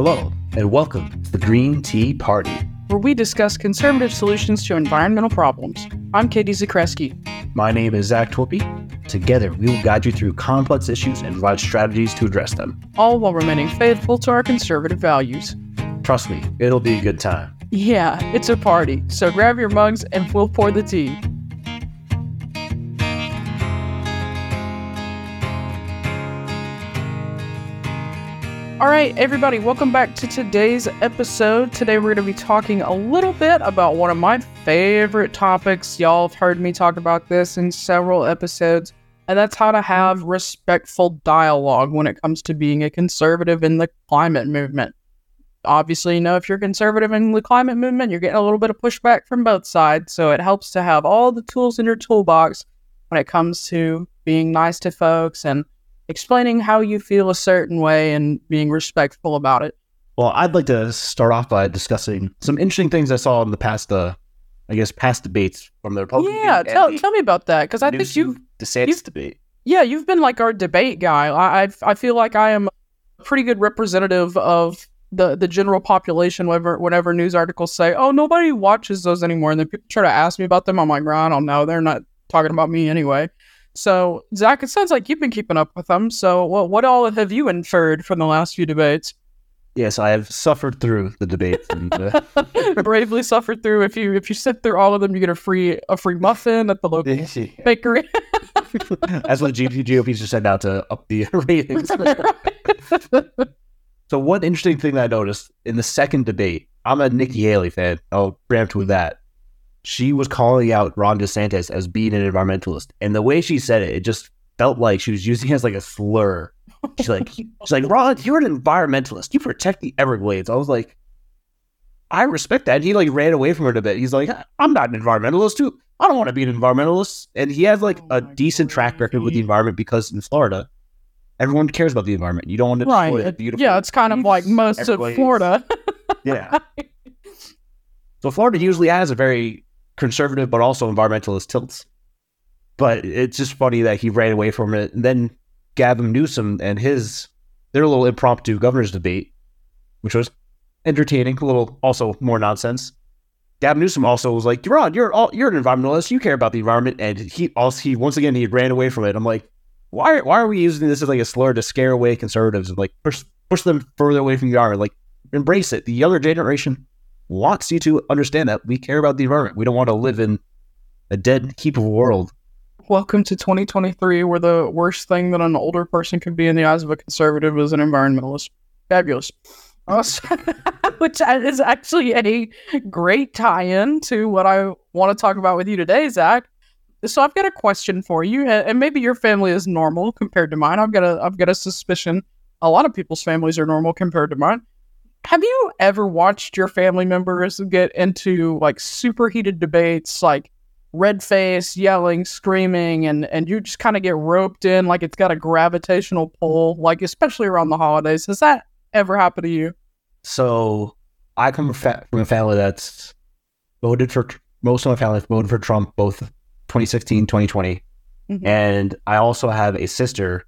Hello, and welcome to the Green Tea Party. where we discuss conservative solutions to environmental problems. I'm Katie Zakreski. My name is Zach Torpy. Together, we will guide you through complex issues and provide strategies to address them. all while remaining faithful to our conservative values. Trust me, it'll be a good time. Yeah, it's a party, so grab your mugs and we'll pour the tea. All right, everybody, welcome back to today's episode. Today, we're going to be talking a little bit about one of my favorite topics. Y'all have heard me talk about this in several episodes, and that's how to have respectful dialogue when it comes to being a conservative in the climate movement obviously you know if you're conservative in the climate movement you're getting a little bit of pushback from both sides so it helps to have all the tools in your toolbox when it comes to being nice to folks and explaining how you feel a certain way and being respectful about it. Well, I'd like to start off by discussing some interesting things I saw in the past, uh, I guess, past debates from the Republican yeah tell, tell me about that because i think you Newsom DeSantis you've- debate. yeah you've been like our debate guy. I i, I feel like i am a pretty good representative of the the general population whenever whenever news articles say. Oh nobody watches those anymore. And then people try to ask me about them. I'm like "Well, i don't know. They're not talking about me anyway so zach it sounds like you've been keeping up with them so what what all have you inferred from the last few debates Yes, I have suffered through the debates. And, uh, bravely suffered through if you if you sit through all of them you get a free a free muffin at the local bakery That's what the GOP just sent out to up the ratings. So one interesting thing that I noticed in the second debate, I'm a Nikki Haley fan. I'll preempt with that. She was calling out Ron DeSantis as being an environmentalist, and the way she said it, it just felt like she was using it as like a slur. She's like, she's like, Ron, you're an environmentalist. You protect the Everglades. I was like, I respect that. And he like ran away from her a bit. He's like, I'm not an environmentalist too. I don't want to be an environmentalist. And he has like Oh a decent track record with the environment because in Florida, everyone cares about the environment. You don't want to right destroy it- beautiful. yeah it's kind of like most of florida Yeah. so Florida usually has a very conservative but also environmentalist tilts. But it's just funny that he ran away from it. And then Gavin Newsom and his their little impromptu governor's debate, which was entertaining, a little also more nonsense. Gavin Newsom also was like, "You're on. You're all. You're an environmentalist. You care about the environment." And he also he once again he ran away from it. I'm like, why? Why are we using this as like a slur to scare away conservatives and like push push them further away from the environment? Like, embrace it. The younger generation wants you to understand that we care about the environment. We don't want to live in a dead heap of a world. Welcome to 2023, where the worst thing that an older person could be in the eyes of a conservative is an environmentalist. Fabulous. Also- Which is actually a great tie in to what I want to talk about with you today, Zach. So I've got a question for you, and maybe your family is normal compared to mine. I've got a I've got a suspicion a lot of people's families are normal compared to mine. Have you ever watched your family members get into like super heated debates, like red face, yelling, screaming, and and you just kind of get roped in like it's got a gravitational pull, like especially around the holidays. Has that ever happened to you? So I come fa- from a family that's voted for most of my family voted for Trump both 2016, 2020. Mhm. And I also have a sister,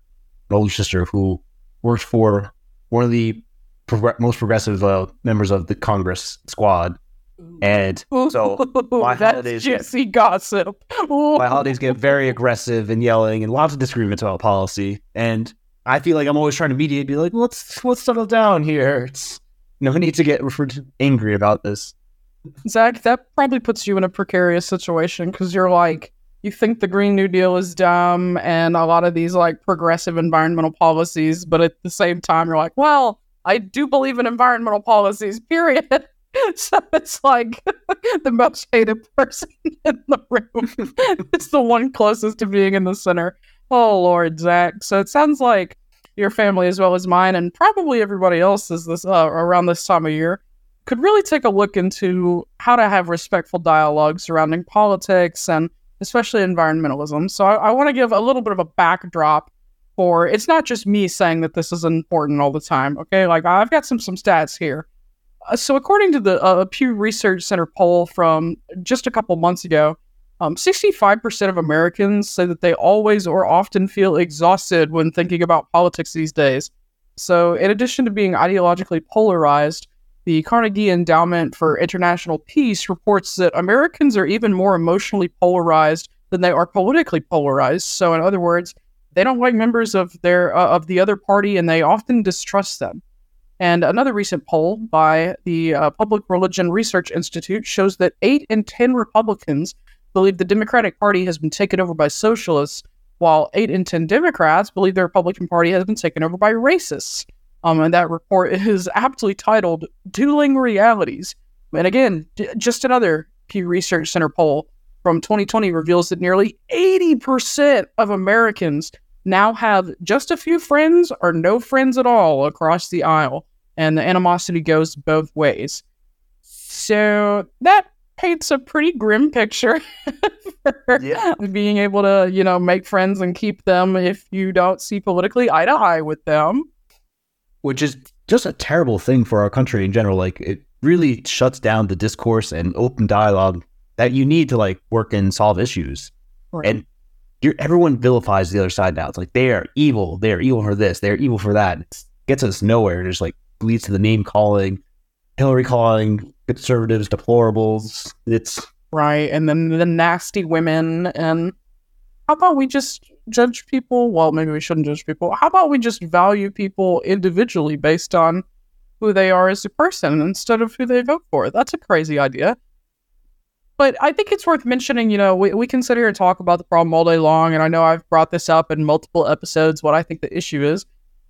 an older sister, who works for one of the most progressive uh, members of the Congress squad. And so my holidays- juicy gossip. my holidays get very aggressive and yelling and lots of disagreements about policy. And I feel like I'm always trying to mediate, be like, let's let's settle down here. It's no need to get angry about this. Zach, that probably puts you in a precarious situation because you're like, you think the Green New Deal is dumb and a lot of these like progressive environmental policies, but at the same time, you're like, well, I do believe in environmental policies, period. so it's like the most hated person in the room. it's the one closest to being in the center. Oh, Lord, Zach. So it sounds like your family, as well as mine, and probably everybody else, is this uh, around this time of year could really take a look into how to have respectful dialogue surrounding politics and especially environmentalism. So I, I want to give a little bit of a backdrop for it's not just me saying that this is important all the time. Okay, like I've got some some stats here. Uh, so according to the uh, Pew Research Center poll from just a couple months ago, um, 65% of Americans say that they always or often feel exhausted when thinking about politics these days. So, in addition to being ideologically polarized, the Carnegie Endowment for International Peace reports that Americans are even more emotionally polarized than they are politically polarized. So, in other words, they don't like members of their uh, of the other party, and they often distrust them. And another recent poll by the uh, Public Religion Research Institute shows that eight in ten Republicans believe the Democratic Party has been taken over by socialists, while eight in ten Democrats believe the Republican Party has been taken over by racists. Um, and that report is aptly titled "Dueling Realities." And again, d- just another Pew Research Center poll from 2020 reveals that nearly 80% of Americans now have just a few friends or no friends at all across the aisle, and the animosity goes both ways. So that paints a pretty grim picture for Yeah. being able to, you know, make friends and keep them if you don't see politically eye to eye with them. which is just a terrible thing for our country in general. Like it really shuts down the discourse and open dialogue that you need to like work and solve issues. And you're, everyone vilifies the other side now. It's like they are evil. They are evil for this. They are evil for that. It gets us nowhere. It just like leads to the name calling, Hillary calling conservatives deplorables. It's right? And then the nasty women. And how about we just judge people? Well, maybe we shouldn't judge people. How about we just value people individually based on who they are as a person instead of who they vote for? That's a crazy idea. But I think it's worth mentioning, you know, we, we can sit here and talk about the problem all day long. And I know I've brought this up in multiple episodes, what I think the issue is.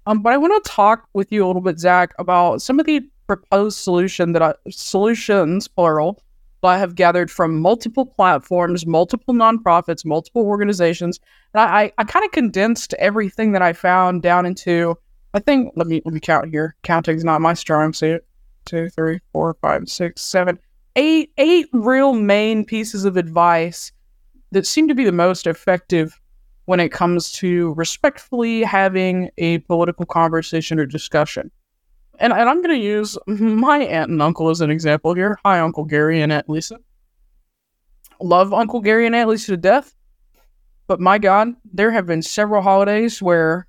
Um, but I want to talk with you a little bit, Zach, about some of the proposed solution that I, solutions, plural, that I have gathered from multiple platforms, multiple nonprofits, multiple organizations. And I, I, I kind of condensed everything that I found down into, I think, let me let me count here. Counting's not my strong suit. Two, three, four, five, six, seven, eight, eight real main pieces of advice that seem to be the most effective when it comes to respectfully having a political conversation or discussion. And, and I'm going to use my aunt and uncle as an example here. Hi, Uncle Gary and Aunt Lisa. Love Uncle Gary and Aunt Lisa to death. But my God, there have been several holidays where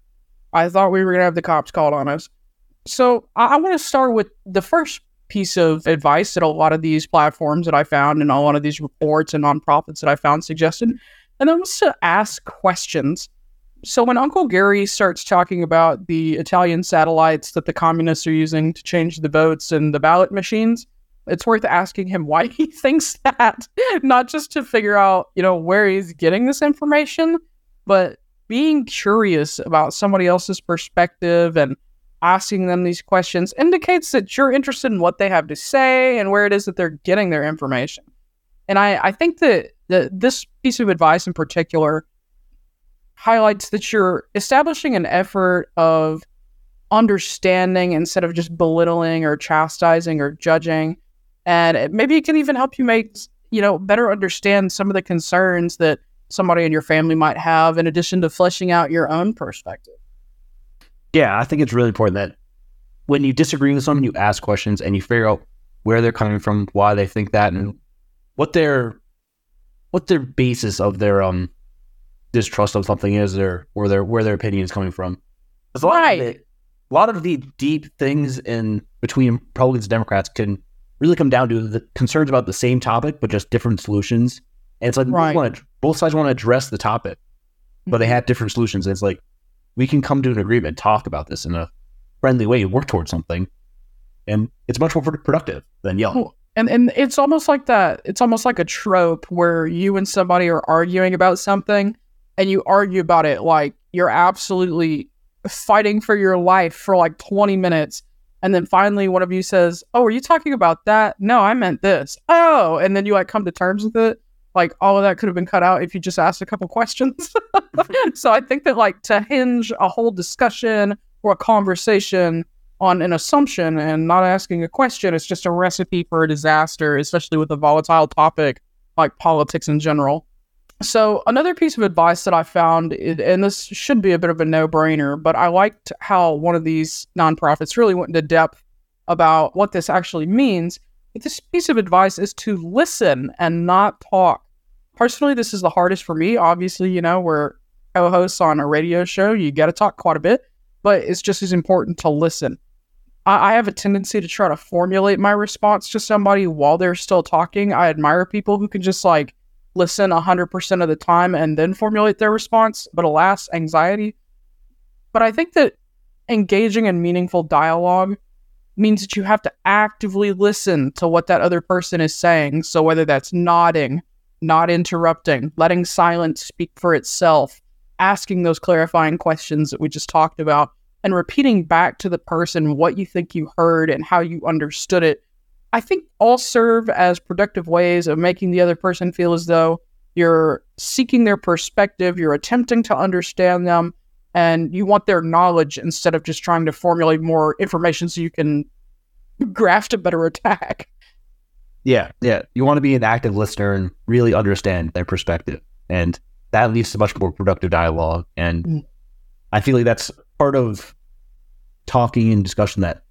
I thought we were going to have the cops called on us. So I, I want to start with the first piece of advice that a lot of these platforms that I found and a lot of these reports and nonprofits that I found suggested. And that was to ask questions. So when Uncle Gary starts talking about the Italian satellites that the communists are using to change the votes and the ballot machines, it's worth asking him why he thinks that, not just to figure out, you know, where he's getting this information, but being curious about somebody else's perspective and asking them these questions indicates that you're interested in what they have to say and where it is that they're getting their information. And I, I think that the, this piece of advice in particular highlights that you're establishing an effort of understanding instead of just belittling or chastising or judging. And it, maybe it can even help you make, you know, better understand some of the concerns that somebody in your family might have in addition to fleshing out your own perspective. Yeah, I think it's really important that when you disagree with someone, you ask questions and you figure out where they're coming from, why they think that, and what their what their basis of their um distrust of something is, or where their where their opinion is coming from. a lot Right. Of the, a lot of the deep things in between Republicans and Democrats can really come down to the concerns about the same topic, but just different solutions. And it's like both Right. wanna- both sides want to address the topic, but they have different solutions. And it's like we can come to an agreement, talk about this in a friendly way, work towards something, and it's much more productive than yelling. And and it's almost like that. It's almost like a trope where you and somebody are arguing about something, and you argue about it like you're absolutely fighting for your life for like 20 minutes, and then finally one of you says, "Oh, are you talking about that? No, I meant this. Oh," and then you like come to terms with it. Like all of that could have been cut out if you just asked a couple questions. so I think that like to hinge a whole discussion or a conversation on an assumption and not asking a question. is just a recipe for a disaster, especially with a volatile topic like politics in general. So, another piece of advice that I found, and this should be a bit of a no brainer, but I liked how one of these nonprofits really went into depth about what this actually means. This piece of advice is to listen and not talk. Personally, this is the hardest for me. Obviously, you know, we're co hosts on a radio show, you got to talk quite a bit. but it's just as important to listen. I, I have a tendency to try to formulate my response to somebody while they're still talking. I admire people who can just like listen 100% of the time and then formulate their response, but alas, anxiety. But I think that engaging in meaningful dialogue means that you have to actively listen to what that other person is saying. So whether that's nodding, not interrupting, letting silence speak for itself, asking those clarifying questions that we just talked about, and repeating back to the person what you think you heard and how you understood it, I think all serve as productive ways of making the other person feel as though you're seeking their perspective, you're attempting to understand them, and you want their knowledge instead of just trying to formulate more information so you can graft a better attack. Yeah, yeah. You want to be an active listener and really understand their perspective. And that leads to much more productive dialogue. And mm. I feel like that's part of talking and discussion that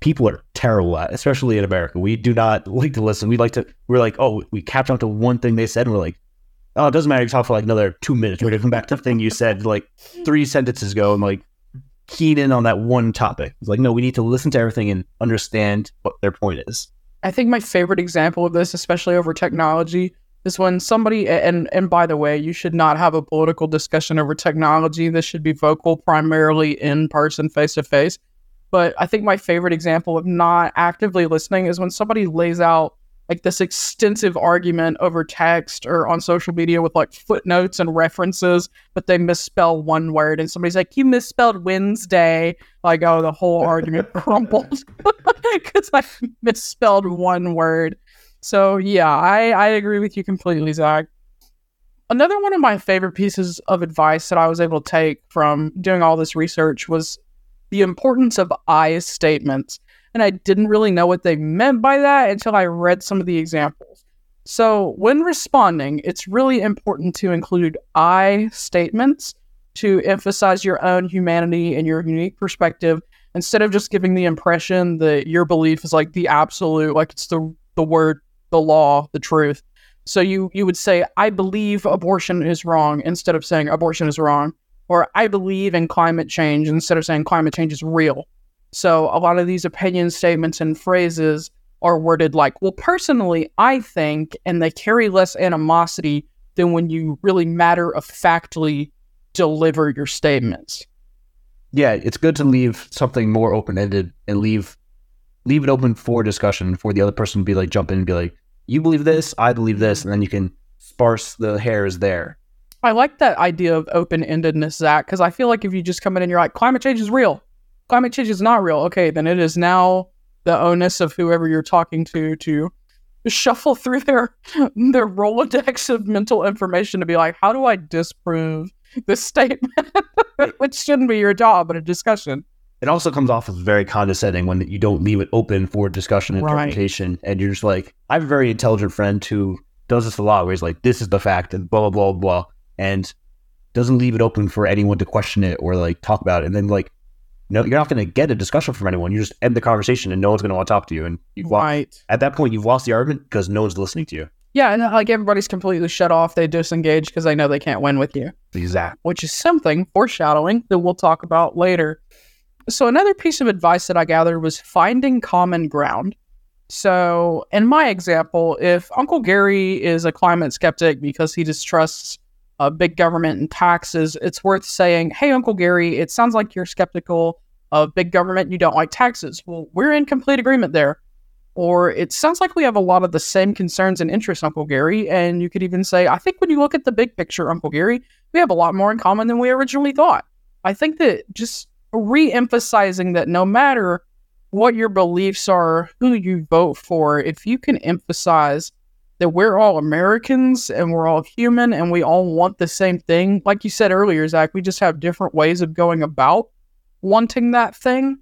people are terrible at, especially in America. We do not like to listen. We like to, we're like, oh, we catch on to one thing they said, and we're like, oh, it doesn't matter. You talk for like another two minutes. We're going to come back to the thing you said like three sentences ago and like keen in on that one topic. It's like, no, we need to listen to everything and understand what their point is. I think my favorite example of this, especially over technology, is when somebody and and by the way, you should not have a political discussion over technology. This should be vocal primarily in person, face to face. But I think my favorite example of not actively listening is when somebody lays out like this extensive argument over text or on social media with like footnotes and references, but they misspell one word and somebody's like, You misspelled Wednesday. Like, oh, the whole argument crumbled because I misspelled one word. So, yeah, I, I agree with you completely, Zach. Another one of my favorite pieces of advice that I was able to take from doing all this research was the importance of I statements and I didn't really know what they meant by that until I read some of the examples. So, when responding, it's really important to include I statements to emphasize your own humanity and your unique perspective instead of just giving the impression that your belief is like the absolute, like it's the the word, the law, the truth. So you you would say I believe abortion is wrong instead of saying abortion is wrong, or I believe in climate change instead of saying climate change is real. So a lot of these opinion statements and phrases are worded like, well, personally, I think, and they carry less animosity than when you really matter of factly deliver your statements. Yeah, it's good to leave something more open ended and leave leave it open for discussion for the other person to be like jump in and be like, you believe this, I believe this, and then you can sparse the hairs there. I like that idea of open endedness, Zach, because I feel like if you just come in and you're like, climate change is real, climate change is not real. Okay, then it is now the onus of whoever you're talking to to shuffle through their their rolodex of mental information to be like, how do I disprove this statement? Which shouldn't be your job, but a discussion. It also comes off as very condescending when you don't leave it open for discussion and right. interpretation, and you're just like, I have a very intelligent friend who does this a lot, where he's like, this is the fact, and blah blah blah blah, and doesn't leave it open for anyone to question it or like talk about it, and then like no, you're not going to get a discussion from anyone. You just end the conversation, and no one's going to want to talk to you. And you've right lost, at that point, you've lost the argument because no one's listening to you. Yeah, and uh, like everybody's completely shut off. They disengage because they know they can't win with you. Exactly. Which is something foreshadowing that we'll talk about later. So another piece of advice that I gathered was finding common ground. So in my example, if Uncle Gary is a climate skeptic because he distrusts uh, big government and taxes, it's worth saying, hey, Uncle Gary, it sounds like you're skeptical of big government, you don't like taxes. Well, we're in complete agreement there. Or it sounds like we have a lot of the same concerns and interests, Uncle Gary. And you could even say, I think when you look at the big picture, Uncle Gary, we have a lot more in common than we originally thought. I think that just re emphasizing that no matter what your beliefs are, who you vote for, if you can emphasize that we're all Americans and we're all human and we all want the same thing. Like you said earlier, Zach, we just have different ways of going about wanting that thing.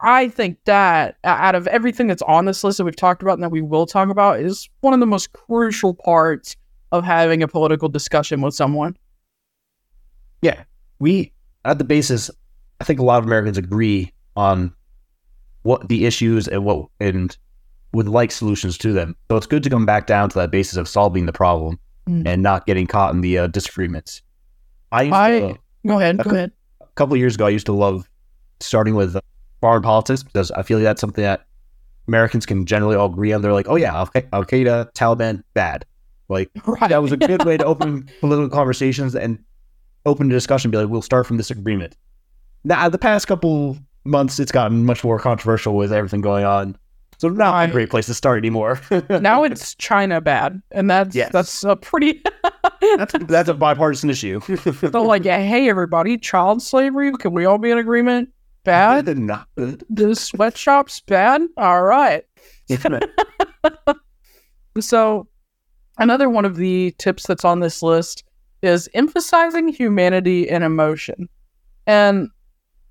I think that out of everything that's on this list that we've talked about and that we will talk about is one of the most crucial parts of having a political discussion with someone. Yeah. We, at the basis, I think a lot of Americans agree on what the issues and what, and would like solutions to them. So it's good to come back down to that basis of solving the problem mm. and not getting caught in the uh, disagreements. I, I to, uh, go ahead, go ahead. A couple years ago, I used to love starting with foreign politics because I feel like that's something that Americans can generally all agree on. They're like, oh yeah, Al Qaeda, Taliban, bad. Like Right. that was a good way to open political conversations and open the discussion. Be like, we'll start from this agreement. Now, the past couple months, it's gotten much more controversial with everything going on. So not Right. a great place to start anymore. now it's China bad, and that's Yes. that's a pretty. that's that's a bipartisan issue. so like, hey everybody, child slavery. Can we all be in agreement? Bad. not good. The sweatshops bad. All right. So, another one of the tips that's on this list is emphasizing humanity and emotion. And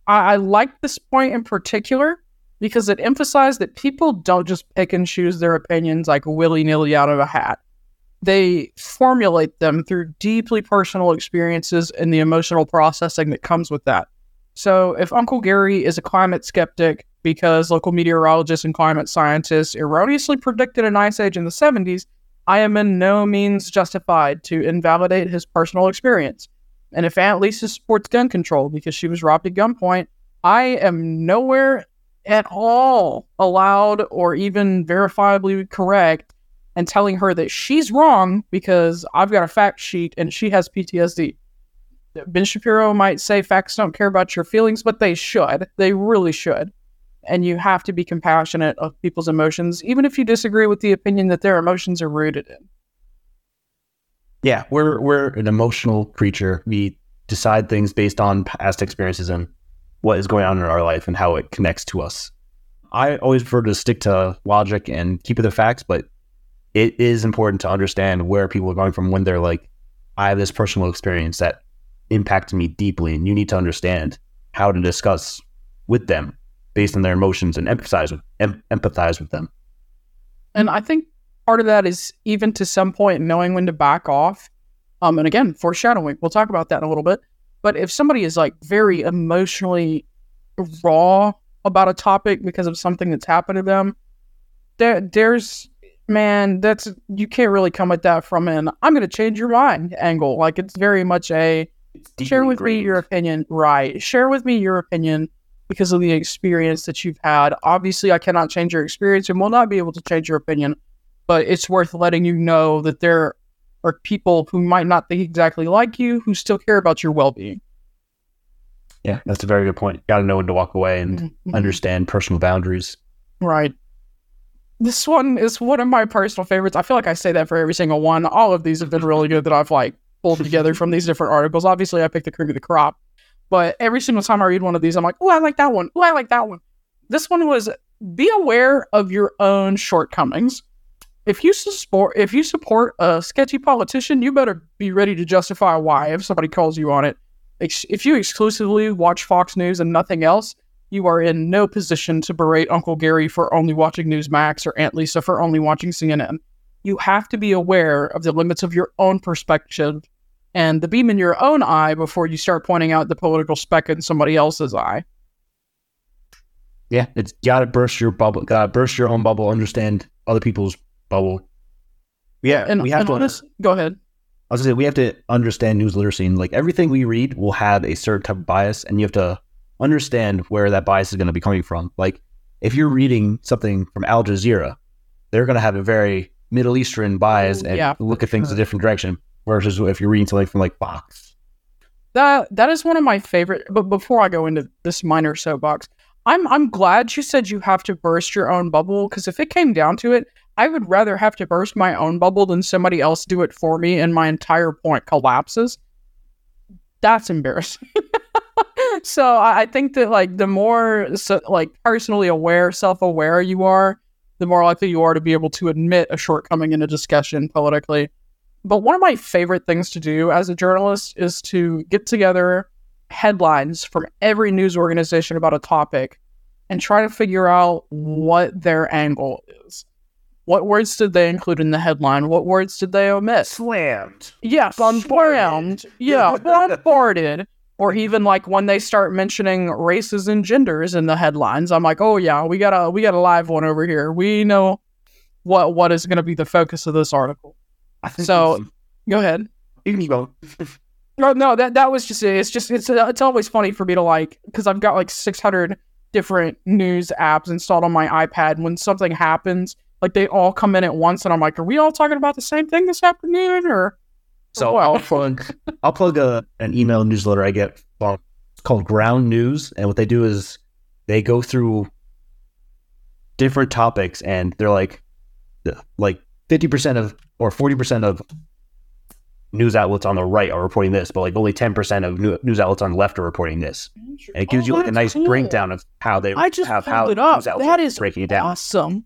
I, I like this point in particular because it emphasized that people don't just pick and choose their opinions like willy nilly out of a hat. They formulate them through deeply personal experiences and the emotional processing that comes with that. So, if Uncle Gary is a climate skeptic because local meteorologists and climate scientists erroneously predicted an ice age in the 70s, I am in no means justified to invalidate his personal experience. And if Aunt Lisa supports gun control because she was robbed at gunpoint, I am nowhere at all allowed or even verifiably correct and telling her that she's wrong because I've got a fact sheet and she has PTSD. Ben Shapiro might say facts don't care about your feelings, but they should. They really should. And you have to be compassionate of people's emotions, even if you disagree with the opinion that their emotions are rooted in. yeah, we're we're an emotional creature. We decide things based on past experiences and what is going on in our life and how it connects to us. I always prefer to stick to logic and keep with the facts, but it is important to understand where people are going from when they're like, I have this personal experience that impacted me deeply, and you need to understand how to discuss with them based on their emotions and empathize with em- empathize with them. And I think part of that is even to some point knowing when to back off. Um, and again, foreshadowing. We'll talk about that in a little bit. But if somebody is like very emotionally raw about a topic because of something that's happened to them, there, there's man, that's you can't really come at that from an I'm going to change your mind angle. Like it's very much a share with me your opinion. Right. Share with me your opinion because of the experience that you've had. Obviously, I cannot change your experience and will not be able to change your opinion, but it's worth letting you know that there are people who might not think exactly like you who still care about your well being. Yeah, that's a very good point. Got to know when to walk away and Mm-hmm. understand personal boundaries. Right. This one is one of my personal favorites. I feel like I say that for every single one. All of these have been really good that I've like pulled together from these different articles. Obviously, I picked the cream of the crop, but every single time I read one of these, I'm like, oh, I like that one. Oh, I like that one. This one was be aware of your own shortcomings. If you support if you support a sketchy politician, you better be ready to justify why if somebody calls you on it. If you exclusively watch Fox News and nothing else, you are in no position to berate Uncle Gary for only watching Newsmax or Aunt Lisa for only watching CNN. You have to be aware of the limits of your own perspective and the beam in your own eye before you start pointing out the political speck in somebody else's eye. Yeah, it's gotta burst your bubble, gotta burst your own bubble, understand other people's bubble. Yeah, And, we have and to. honest, go ahead. I was gonna say we have to understand news literacy, and like everything we read will have a certain type of bias, and you have to understand where that bias is going to be coming from. Like if you're reading something from Al Jazeera, they're going to have a very Middle Eastern bias Ooh, and yeah, look at things sure. a different direction. Versus if you're reading something from like Fox, That that is one of my favorite. But before I go into this minor soapbox, I'm I'm glad you said you have to burst your own bubble because if it came down to it, I would rather have to burst my own bubble than somebody else do it for me, and my entire point collapses. That's embarrassing. so I, think that like the more so, like personally aware, self aware you are, the more likely you are to be able to admit a shortcoming in a discussion politically. But one of my favorite things to do as a journalist is to get together headlines from every news organization about a topic and try to figure out what their angle is. What words did they include in the headline? What words did they omit? slammed. Yes, bombarded. Yeah, bombarded. Or even like when they start mentioning races and genders in the headlines, I'm like, oh yeah, we got a we got a live one over here. We know what what is going to be the focus of this article. I think So- Go ahead. you can going. No, oh, no, that that was just it. It's just it's it's always funny for me to like because I've got like 600 different news apps installed on my iPad. When something happens, like they all come in at once, and I'm like, are we all talking about the same thing this afternoon? Or So Well. I'll plug I'll plug a, an email newsletter I get from it's called Ground News, and what they do is they go through different topics, and they're like like fifty percent of or forty percent of news outlets on the right are reporting this, but like only ten percent of news outlets on the left are reporting this. And it gives Oh, you like a nice cool. breakdown of how they I just have how it up. news outlets That are breaking it down. awesome.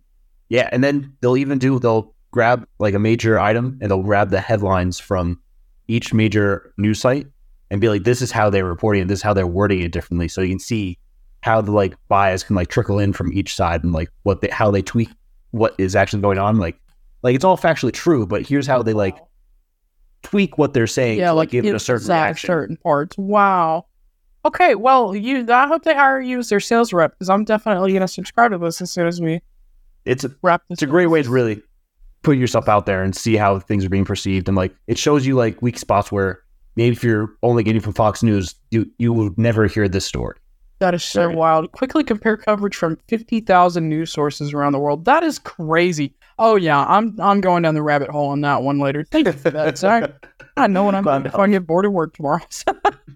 Yeah, and then they'll even do they'll grab like a major item and they'll grab the headlines from each major news site and be like, this is how they're reporting it, this is how they're wording it differently. So you can see how the like bias can like trickle in from each side and like what they how they tweak what is actually going on. Like like it's all factually true, but here's how they like tweak what they're saying yeah, to like give it a certain reaction. certain parts. Wow. Okay, well, you. I hope they hire you as their sales rep because I'm definitely gonna subscribe to this as soon as we It's a wrap it's a great way to really put yourself out there and see how things are being perceived and like it shows you like weak spots where maybe if you're only getting from Fox News, you you will never hear this story. That is so Sorry. wild. Quickly compare coverage from 50,000 news sources around the world. That is crazy. Oh yeah, I'm I'm going down the rabbit hole on that one later. Thank you for that, Zach. I know what I'm Glad doing to if I get bored of work tomorrow.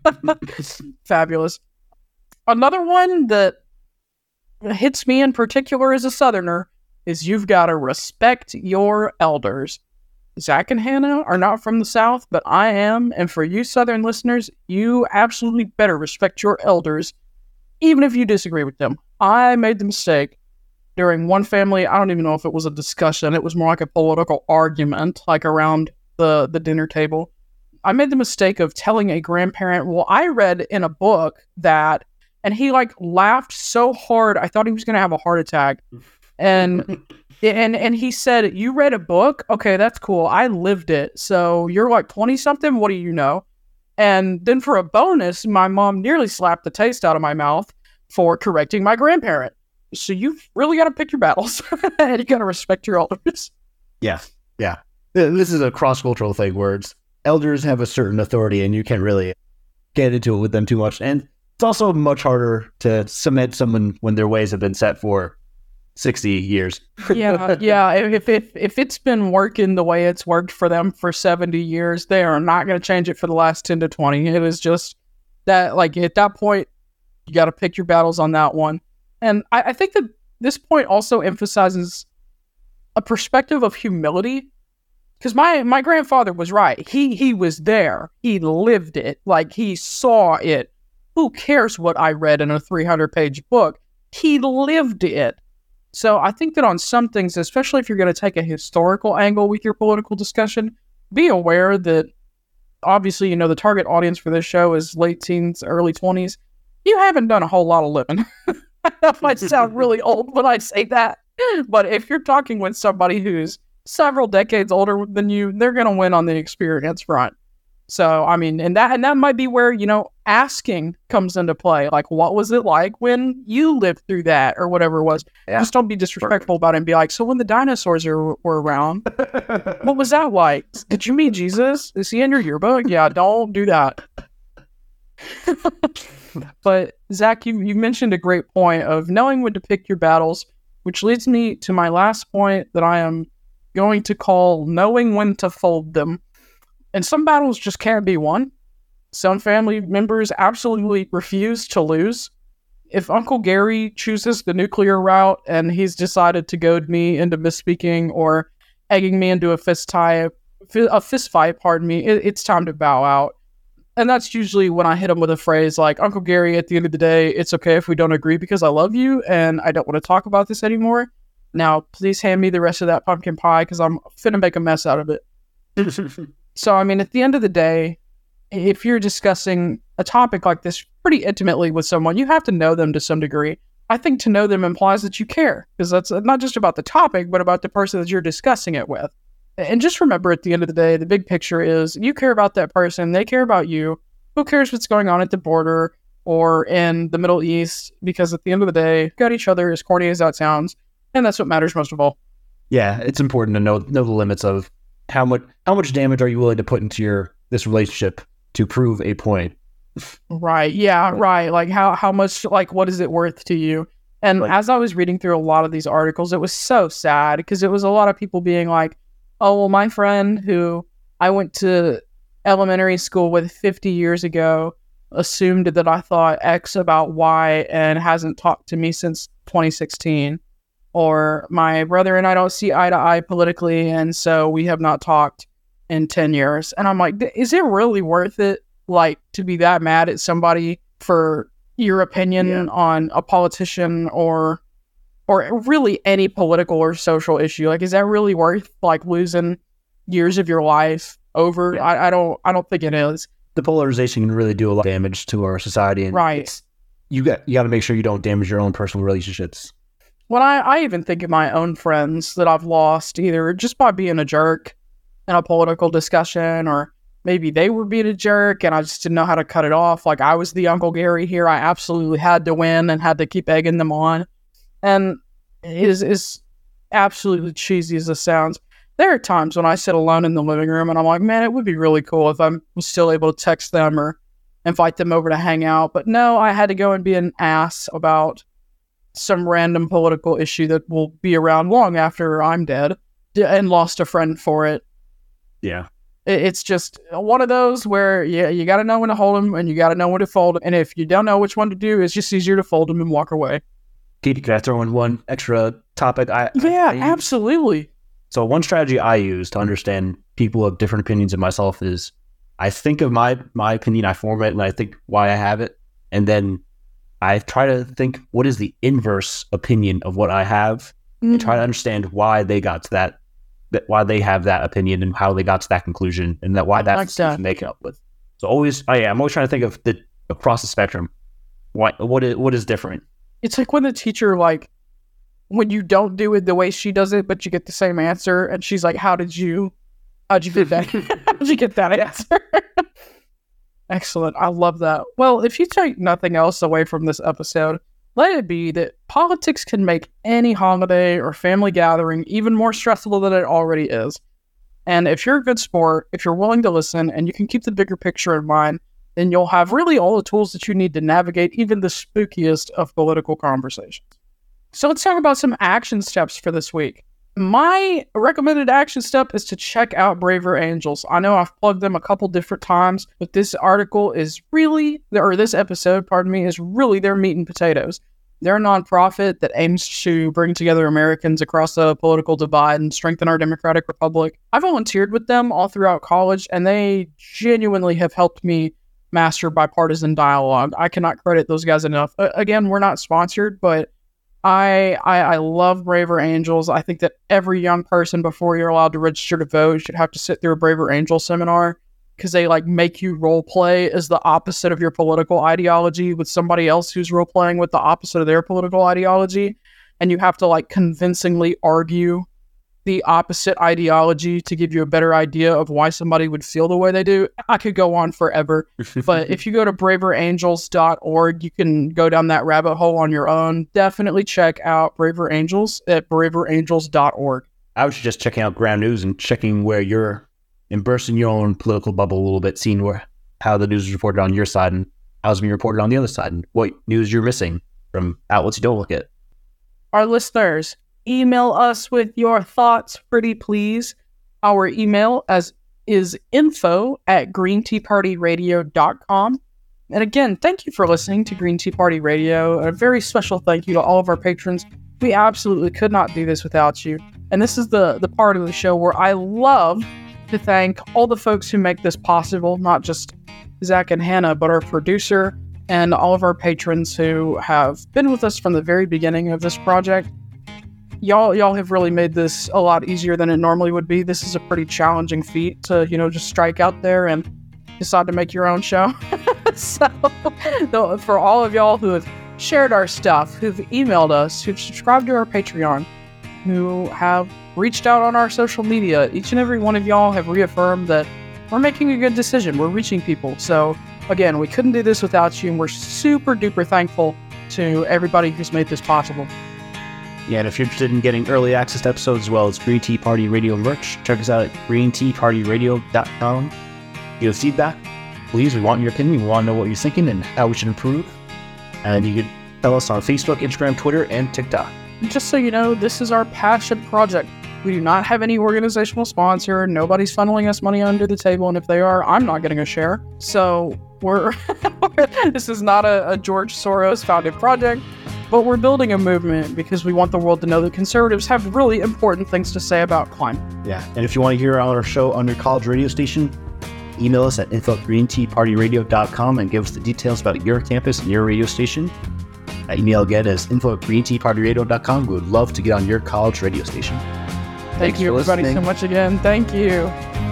Fabulous. Another one that hits me in particular as a Southerner is you've got to respect your elders. Zach and Hannah are not from the South, but I am. And for you Southern listeners, you absolutely better respect your elders, even if you disagree with them. I made the mistake during one family. I don't even know if it was a discussion, it was more like a political argument, like around the, the dinner table. I made the mistake of telling a grandparent, well, I read in a book that, and he like laughed so hard, I thought he was going to have a heart attack. And and and he said, "You read a book? Okay, that's cool. I lived it. So you're like 20 something. What do you know?" And then for a bonus, my mom nearly slapped the taste out of my mouth for correcting my grandparent. So you've really got to pick your battles, and you got to respect your elders. Yeah, yeah. This is a cross cultural thing where it's, elders have a certain authority and you can't really get into it with them too much. And it's also much harder to cement someone when their ways have been set for sixty years. yeah, yeah. If if if it's been working the way it's worked for them for 70 years, they are not going to change it for the last 10 to 20. It is just that, like at that point, you got to pick your battles on that one. And I, I think that this point also emphasizes a perspective of humility. Because my my grandfather was right. He he was there. He lived it. Like he saw it. Who cares what I read in a 300 page book? He lived it. So I think that on some things, especially if you're going to take a historical angle with your political discussion, be aware that obviously, you know, the target audience for this show is late teens, early 20s. You haven't done a whole lot of living. that might sound really old when I say that. But if you're talking with somebody who's several decades older than you, they're going to win on the experience front. So, I mean, and that and that might be where, you know, asking comes into play. Like, what was it like when you lived through that or whatever it was? Yeah. Just don't be disrespectful about it and be like, so when the dinosaurs are, were around, what was that like? Did you meet Jesus? Is he in your yearbook? Yeah, don't do that. but Zach, you, you mentioned a great point of knowing when to pick your battles, which leads me to my last point that I am going to call knowing when to fold them. And some battles just can't be won. Some family members absolutely refuse to lose. If Uncle Gary chooses the nuclear route and he's decided to goad me into misspeaking or egging me into a fist tie, a fist fight, pardon me, it, it's time to bow out. And that's usually when I hit him with a phrase like, Uncle Gary, at the end of the day, it's okay if we don't agree because I love you and I don't want to talk about this anymore. Now, please hand me the rest of that pumpkin pie because I'm finna make a mess out of it. So, I mean, at the end of the day, if you're discussing a topic like this pretty intimately with someone, you have to know them to some degree. I think to know them implies that you care because that's uh, not just about the topic, but about the person that you're discussing it with. And just remember at the end of the day, the big picture is you care about that person, they care about you. Who cares what's going on at the border or in the Middle East? Because at the end of the day, we've got each other, as corny as that sounds. And that's what matters most of all. yeah, it's important to know know the limits of how much how much damage are you willing to put into your this relationship to prove a point. Right. Yeah. Right. Like how how much like what is it worth to you? And Like- as I was reading through a lot of these articles, it was so sad because it was a lot of people being like, "Oh, well, my friend who I went to elementary school with 50 years ago assumed that I thought X about Y and hasn't talked to me since 2016." Or my brother and I don't see eye to eye politically, and so we have not talked in 10 years. And I'm like, is it really worth it? Like to be that mad at somebody for your opinion Yeah. on a politician or or really any political or social issue like is that really worth like losing years of your life over Yeah. I, I don't i don't think it is The polarization can really do a lot of damage to our society, and Right. you got you got to make sure you don't damage your own personal relationships. When I, I even think of my own friends that i've lost either just by being a jerk in a political discussion or maybe they were being a jerk and i just didn't know how to cut it off. Like i was the uncle gary here. I absolutely had to win and had to keep egging them on. And it is is absolutely cheesy as it sounds. There are times when i sit alone in the living room and i'm like man it would be really cool if i was still able to text them or invite them over to hang out. But no i had to go and be an ass about some random political issue that will be around long after i'm dead and lost a friend for it Yeah, it's just one of those where yeah, you got to know when to hold them and you got to know when to fold 'em. And if you don't know which one to do, it's just easier to fold them and walk away. Keith, can I throw in one extra topic? I Yeah, I absolutely. So one strategy I use to understand people of different opinions of myself is I think of my my opinion, I form it, and I think why I have it, and then I try to think what is the inverse opinion of what I have, and try to mm-hmm. understand why they got to that, that why they have that opinion and how they got to that conclusion, and that why I that's like that. they came up with. So always, oh yeah, I'm always trying to think of the across the spectrum. What what is what is different? It's like when the teacher like when you don't do it the way she does it, but you get the same answer, and she's like, "How did you? How'd you get that? How'd you get that answer?" Excellent. I love that. Well, if you take nothing else away from this episode, let it be that politics can make any holiday or family gathering even more stressful than it already is. And if you're a good sport, if you're willing to listen and you can keep the bigger picture in mind, then you'll have really all the tools that you need to navigate even the spookiest of political conversations. So let's talk about some action steps for this week. My recommended action step is to check out Braver Angels. I know I've plugged them a couple different times, but this article is really, or this episode, pardon me, is really their meat and potatoes. They're a nonprofit that aims to bring together Americans across the political divide and strengthen our democratic republic. I volunteered with them all throughout college, and they genuinely have helped me master bipartisan dialogue. I cannot credit those guys enough. Again, we're not sponsored, but I, I I love Braver Angels. I think that every young person before you're allowed to register to vote should have to sit through a Braver Angel seminar because they like make you role play as the opposite of your political ideology with somebody else who's role playing with the opposite of their political ideology, and you have to like convincingly argue the opposite ideology to give you a better idea of why somebody would feel the way they do. I could go on forever but if you go to braverangels.org, you can go down that rabbit hole on your own. Definitely check out Braver Angels at braverangels.org. I was just checking out ground news and checking where you're immersing your own political bubble a little bit, seeing where how the news is reported on your side and how's being reported on the other side, and what news you're missing from outlets you don't look at. Our listeners, email us with your thoughts, pretty please. Our email as is info at greenteapartyradio.com. And again, thank you for listening to Green Tea Party Radio. A very special thank you to all of our patrons. We absolutely could not do this without you. And this is the, the part of the show where I love to thank all the folks who make this possible, not just Zach and Hannah, but our producer and all of our patrons who have been with us from the very beginning of this project. Y'all, y'all have really made this a lot easier than it normally would be. This is a pretty challenging feat to, you know, just strike out there and decide to make your own show. so, for all of y'all who have shared our stuff, who've emailed us, who've subscribed to our Patreon, who have reached out on our social media, each and every one of y'all have reaffirmed that we're making a good decision. We're reaching people. So, again, we couldn't do this without you, and we're super duper thankful to everybody who's made this possible. Yeah, and if you're interested in getting early access to episodes as well as Green Tea Party Radio merch, check us out at greenteapartyradio.com. Give us feedback, please, we want your opinion. We want to know what you're thinking and how we should improve. And you can tell us on Facebook, Instagram, Twitter, and TikTok. Just so you know, this is our passion project. We do not have any organizational sponsor. Nobody's funneling us money under the table, and if they are, I'm not getting a share. So we're this is not a, a George Soros founded project, but we're building a movement because we want the world to know that conservatives have really important things to say about climate. Yeah, and if you want to hear our show on your college radio station, email us at info at greenteapartyradio.com and give us the details about your campus and your radio station. That email again is info at greenteapartyradio.com. We would love to get on your college radio station. Thank Thanks you, for everybody, so much again. Thank you.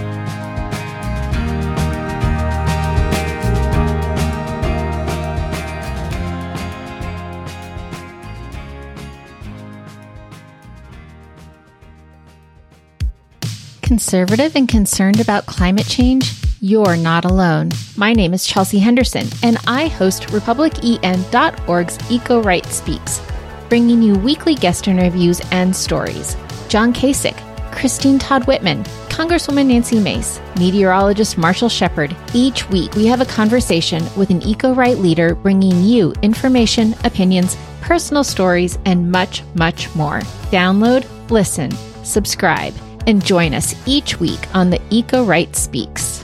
Conservative and concerned about climate change? You're not alone. My name is Chelsea Henderson, and I host RepublicEN.org's Eco Right Speaks, bringing you weekly guest interviews and stories. John Kasich, Christine Todd Whitman, Congresswoman Nancy Mace, meteorologist Marshall Shepherd. Each week, we have a conversation with an eco right leader bringing you information, opinions, personal stories, and much, much more. Download, listen, subscribe, and join us each week on the Eco Right Speaks.